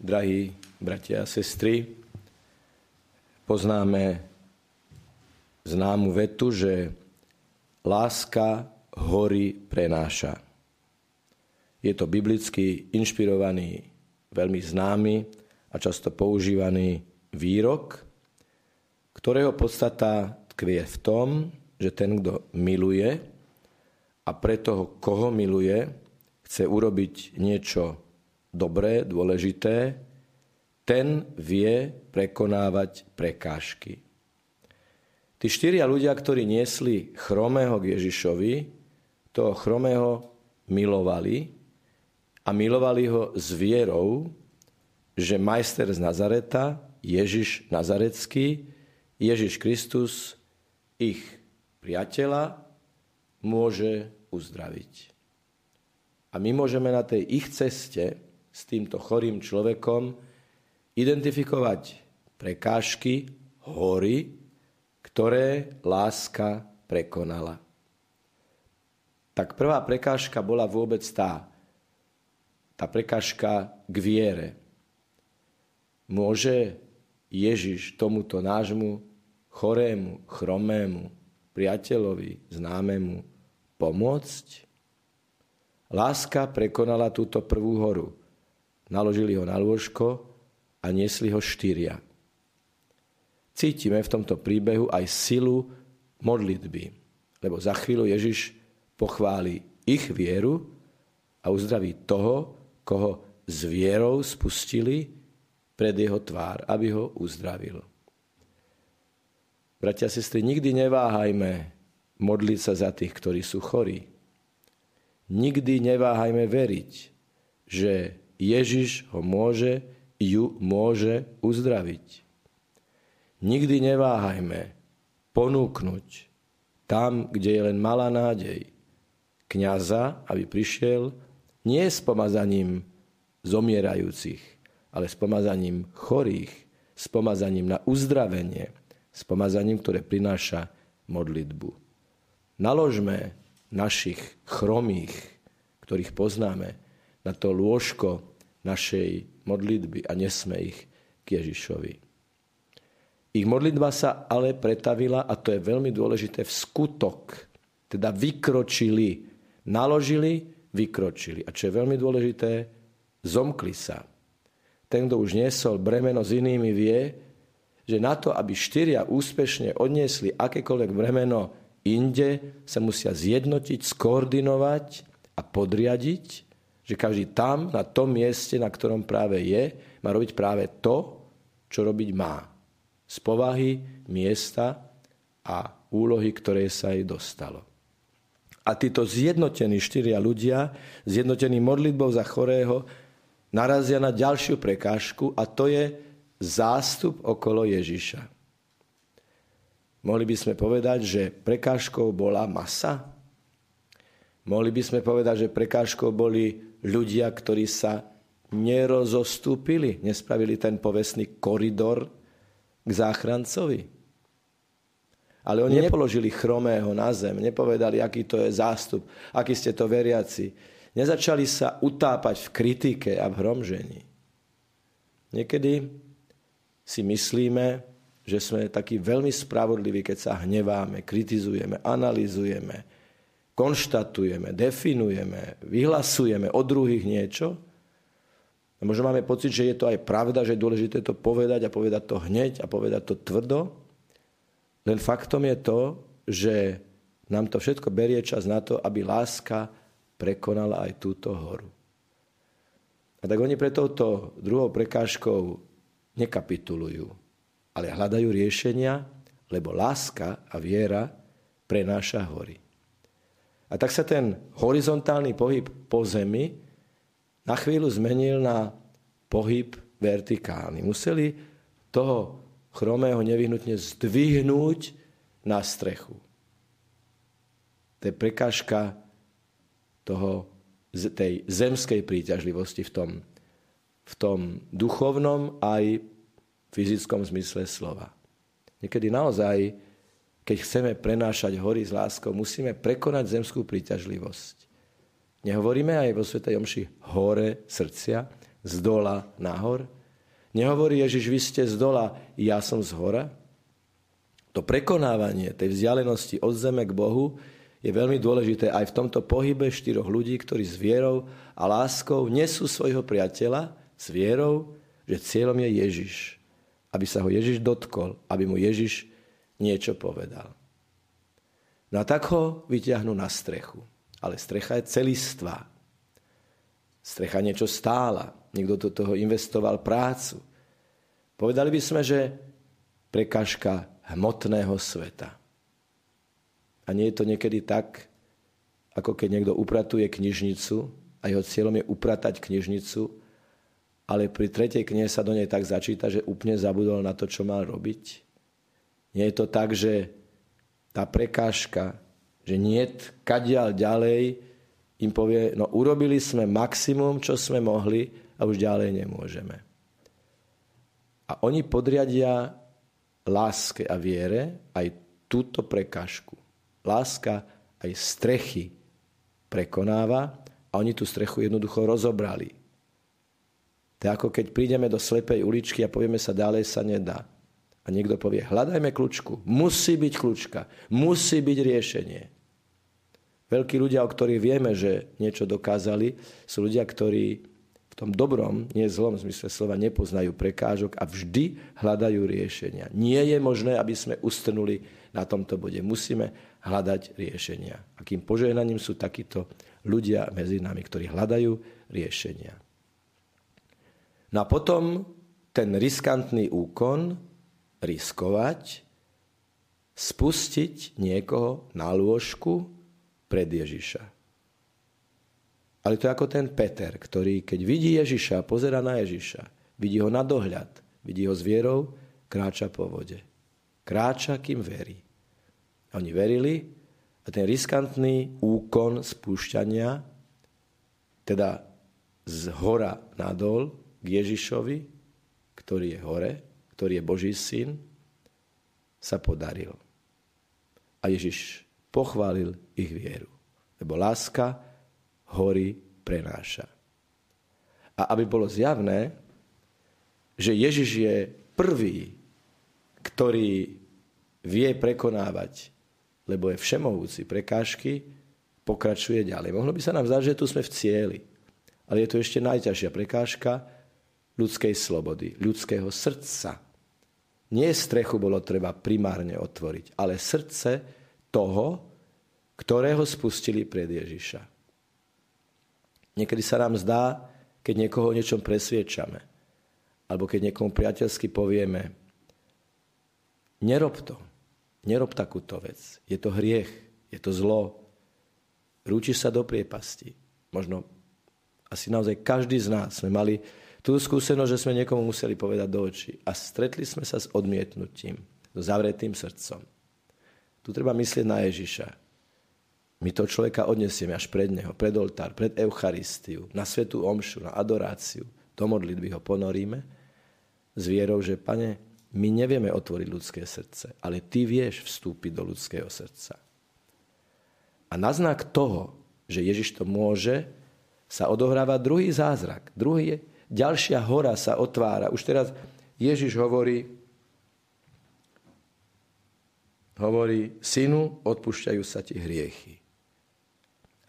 Drahí bratia a sestry, poznáme známu vetu, že láska hory prenáša. Je to biblicky inšpirovaný, veľmi známy a často používaný výrok, ktorého podstata tkvie v tom, že ten, kto miluje a pre toho, koho miluje, chce urobiť niečo dobré, dôležité, ten vie prekonávať prekážky. Tí štyria ľudia, ktorí niesli chromého k Ježišovi, toho chromého milovali a milovali ho s vierou, že majster z Nazareta, Ježiš Nazarecký, Ježiš Kristus, ich priateľa, môže uzdraviť. A my môžeme na tej ich ceste s týmto chorým človekom identifikovať prekážky, hory, ktoré láska prekonala. Tak prvá prekážka bola vôbec tá, tá prekážka k viere. Môže Ježiš tomuto nášmu chorému, chromému, priateľovi, známemu pomôcť? Láska prekonala túto prvú horu. Naložili ho na lôžko a niesli ho štyria cítime v tomto príbehu aj silu modlitby. Lebo za chvíľu Ježiš pochváli ich vieru a uzdraví toho, koho s vierou spustili pred jeho tvár, aby ho uzdravil. Bratia a sestry, nikdy neváhajme modliť sa za tých, ktorí sú chorí. Nikdy neváhajme veriť, že Ježiš ho môže, ju môže uzdraviť. Nikdy neváhajme ponúknuť tam, kde je len malá nádej, kniaza, aby prišiel nie s pomazaním zomierajúcich, ale s pomazaním chorých, s pomazaním na uzdravenie, s pomazaním, ktoré prináša modlitbu. Naložme našich chromých, ktorých poznáme, na to lôžko našej modlitby a nesme ich k Ježišovi. Ich modlitba sa ale pretavila, a to je veľmi dôležité, v skutok. Teda vykročili, naložili, vykročili. A čo je veľmi dôležité, zomkli sa. Ten, kto už niesol bremeno s inými, vie, že na to, aby štyria úspešne odniesli akékoľvek bremeno inde, sa musia zjednotiť, skoordinovať a podriadiť, že každý tam, na tom mieste, na ktorom práve je, má robiť práve to, čo robiť má z povahy, miesta a úlohy, ktoré sa jej dostalo. A títo zjednotení štyria ľudia, zjednotení modlitbou za chorého, narazia na ďalšiu prekážku a to je zástup okolo Ježiša. Mohli by sme povedať, že prekážkou bola masa? Mohli by sme povedať, že prekážkou boli ľudia, ktorí sa nerozostúpili, nespravili ten povestný koridor k záchrancovi. Ale oni nepoložili chromého na zem, nepovedali, aký to je zástup, aký ste to veriaci. Nezačali sa utápať v kritike a v hromžení. Niekedy si myslíme, že sme takí veľmi spravodliví, keď sa hneváme, kritizujeme, analizujeme, konštatujeme, definujeme, vyhlasujeme o druhých niečo a možno máme pocit, že je to aj pravda, že je dôležité to povedať a povedať to hneď a povedať to tvrdo. Len faktom je to, že nám to všetko berie čas na to, aby láska prekonala aj túto horu. A tak oni pre touto druhou prekážkou nekapitulujú, ale hľadajú riešenia, lebo láska a viera prenáša hory. A tak sa ten horizontálny pohyb po zemi na chvíľu zmenil na pohyb vertikálny. Museli toho chromého nevyhnutne zdvihnúť na strechu. To je prekážka toho, tej zemskej príťažlivosti v tom, v tom duchovnom aj fyzickom zmysle slova. Niekedy naozaj, keď chceme prenášať hory s láskou, musíme prekonať zemskú príťažlivosť. Nehovoríme aj vo Svetej Omši hore srdcia, z dola nahor? Nehovorí Ježiš, vy ste z dola, ja som z hora? To prekonávanie tej vzdialenosti od zeme k Bohu je veľmi dôležité aj v tomto pohybe štyroch ľudí, ktorí s vierou a láskou nesú svojho priateľa s vierou, že cieľom je Ježiš. Aby sa ho Ježiš dotkol, aby mu Ježiš niečo povedal. No a tak ho vyťahnú na strechu. Ale strecha je celistvá. Strecha niečo stála. Niekto do toho investoval prácu. Povedali by sme, že prekažka hmotného sveta. A nie je to niekedy tak, ako keď niekto upratuje knižnicu a jeho cieľom je upratať knižnicu, ale pri tretej knihe sa do nej tak začíta, že úplne zabudol na to, čo mal robiť. Nie je to tak, že tá prekážka, že nie kadiaľ ďalej, im povie, no urobili sme maximum, čo sme mohli a už ďalej nemôžeme. A oni podriadia láske a viere aj túto prekážku. Láska aj strechy prekonáva a oni tú strechu jednoducho rozobrali. To je ako keď prídeme do slepej uličky a povieme sa, ďalej sa nedá. A niekto povie, hľadajme kľúčku. Musí byť kľúčka. Musí byť riešenie. Veľkí ľudia, o ktorých vieme, že niečo dokázali, sú ľudia, ktorí v tom dobrom, nie zlom zmysle slova, nepoznajú prekážok a vždy hľadajú riešenia. Nie je možné, aby sme ustrnuli na tomto bode. Musíme hľadať riešenia. Akým požehnaním sú takíto ľudia medzi nami, ktorí hľadajú riešenia. No a potom ten riskantný úkon riskovať, spustiť niekoho na lôžku pred Ježiša. Ale to je ako ten Peter, ktorý keď vidí Ježiša, pozera na Ježiša, vidí ho na dohľad, vidí ho s vierou, kráča po vode. Kráča, kým verí. Oni verili a ten riskantný úkon spúšťania, teda z hora nadol k Ježišovi, ktorý je hore, ktorý je Boží syn, sa podaril. A Ježiš pochválil ich vieru. Lebo láska hory prenáša. A aby bolo zjavné, že Ježiš je prvý, ktorý vie prekonávať, lebo je všemohúci prekážky, pokračuje ďalej. Mohlo by sa nám zdať, že tu sme v cieli. Ale je tu ešte najťažšia prekážka ľudskej slobody, ľudského srdca. Nie strechu bolo treba primárne otvoriť, ale srdce toho, ktorého spustili pred Ježiša. Niekedy sa nám zdá, keď niekoho o niečom presviečame, alebo keď niekomu priateľsky povieme, nerob to, nerob takúto vec, je to hriech, je to zlo, rúčiš sa do priepasti. Možno asi naozaj každý z nás sme mali tú skúsenosť, že sme niekomu museli povedať do očí a stretli sme sa s odmietnutím, so zavretým srdcom. Tu treba myslieť na Ježiša. My to človeka odnesieme až pred neho, pred oltár, pred Eucharistiu, na svetú omšu, na adoráciu. Do modlitby ho ponoríme s vierou, že pane, my nevieme otvoriť ľudské srdce, ale ty vieš vstúpiť do ľudského srdca. A na znak toho, že Ježiš to môže, sa odohráva druhý zázrak. Druhý, ďalšia hora sa otvára. Už teraz Ježiš hovorí, hovorí, synu, odpúšťajú sa ti hriechy.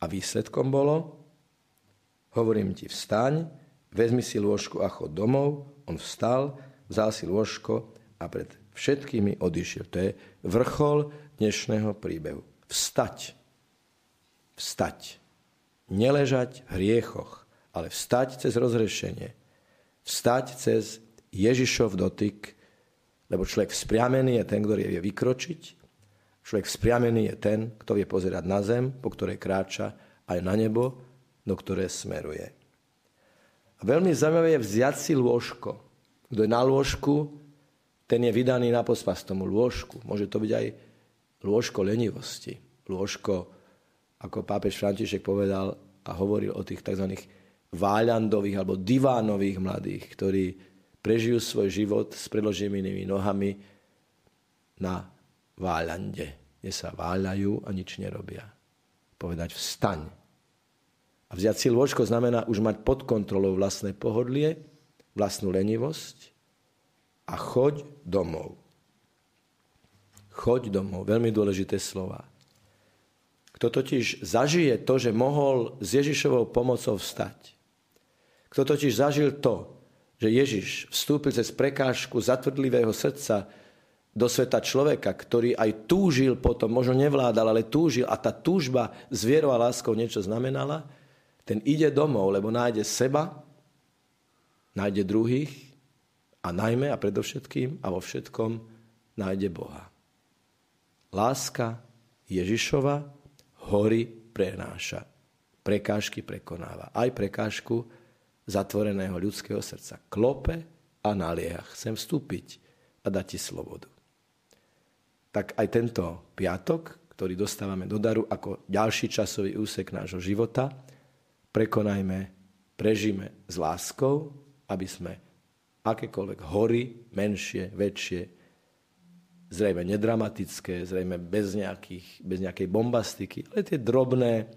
A výsledkom bolo, hovorím ti, vstaň, vezmi si lôžko a chod domov. On vstal, vzal si lôžko a pred všetkými odišiel. To je vrchol dnešného príbehu. Vstať. Vstať. Neležať v hriechoch, ale vstať cez rozrešenie. Vstať cez Ježišov dotyk, lebo človek vzpriamený je ten, ktorý vie vykročiť, Človek vzpriamený je ten, kto vie pozerať na zem, po ktorej kráča, aj na nebo, do ktoré smeruje. A veľmi zaujímavé je vziať si lôžko. Kto je na lôžku, ten je vydaný na pospas tomu lôžku. Môže to byť aj lôžko lenivosti. Lôžko, ako pápež František povedal a hovoril o tých tzv. Váľandových alebo divánových mladých, ktorí prežijú svoj život s predloženými nohami na váľande, kde sa váľajú a nič nerobia. Povedať vstaň. A vziať si lôžko znamená už mať pod kontrolou vlastné pohodlie, vlastnú lenivosť a choď domov. Choď domov, veľmi dôležité slova. Kto totiž zažije to, že mohol s Ježišovou pomocou vstať. Kto totiž zažil to, že Ježiš vstúpil cez prekážku zatvrdlivého srdca do sveta človeka, ktorý aj túžil potom, možno nevládal, ale túžil a tá túžba s vierou a láskou niečo znamenala, ten ide domov, lebo nájde seba, nájde druhých a najmä a predovšetkým a vo všetkom nájde Boha. Láska Ježišova hory prenáša. Prekážky prekonáva. Aj prekážku zatvoreného ľudského srdca. Klope a nalieha. Chcem vstúpiť a dať ti slobodu. Tak aj tento piatok, ktorý dostávame do daru ako ďalší časový úsek nášho života, prekonajme, prežíme s láskou, aby sme akékoľvek hory, menšie, väčšie, zrejme nedramatické, zrejme bez, nejakých, bez nejakej bombastiky, ale tie drobné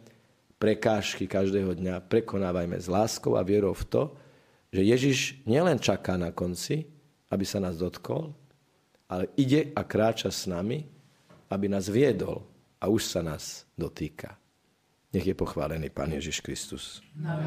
prekážky každého dňa prekonávajme s láskou a vierou v to, že Ježiš nielen čaká na konci, aby sa nás dotkol, ale ide a kráča s nami, aby nás viedol a už sa nás dotýka. Nech je pochválený Pán Ježiš Kristus. Na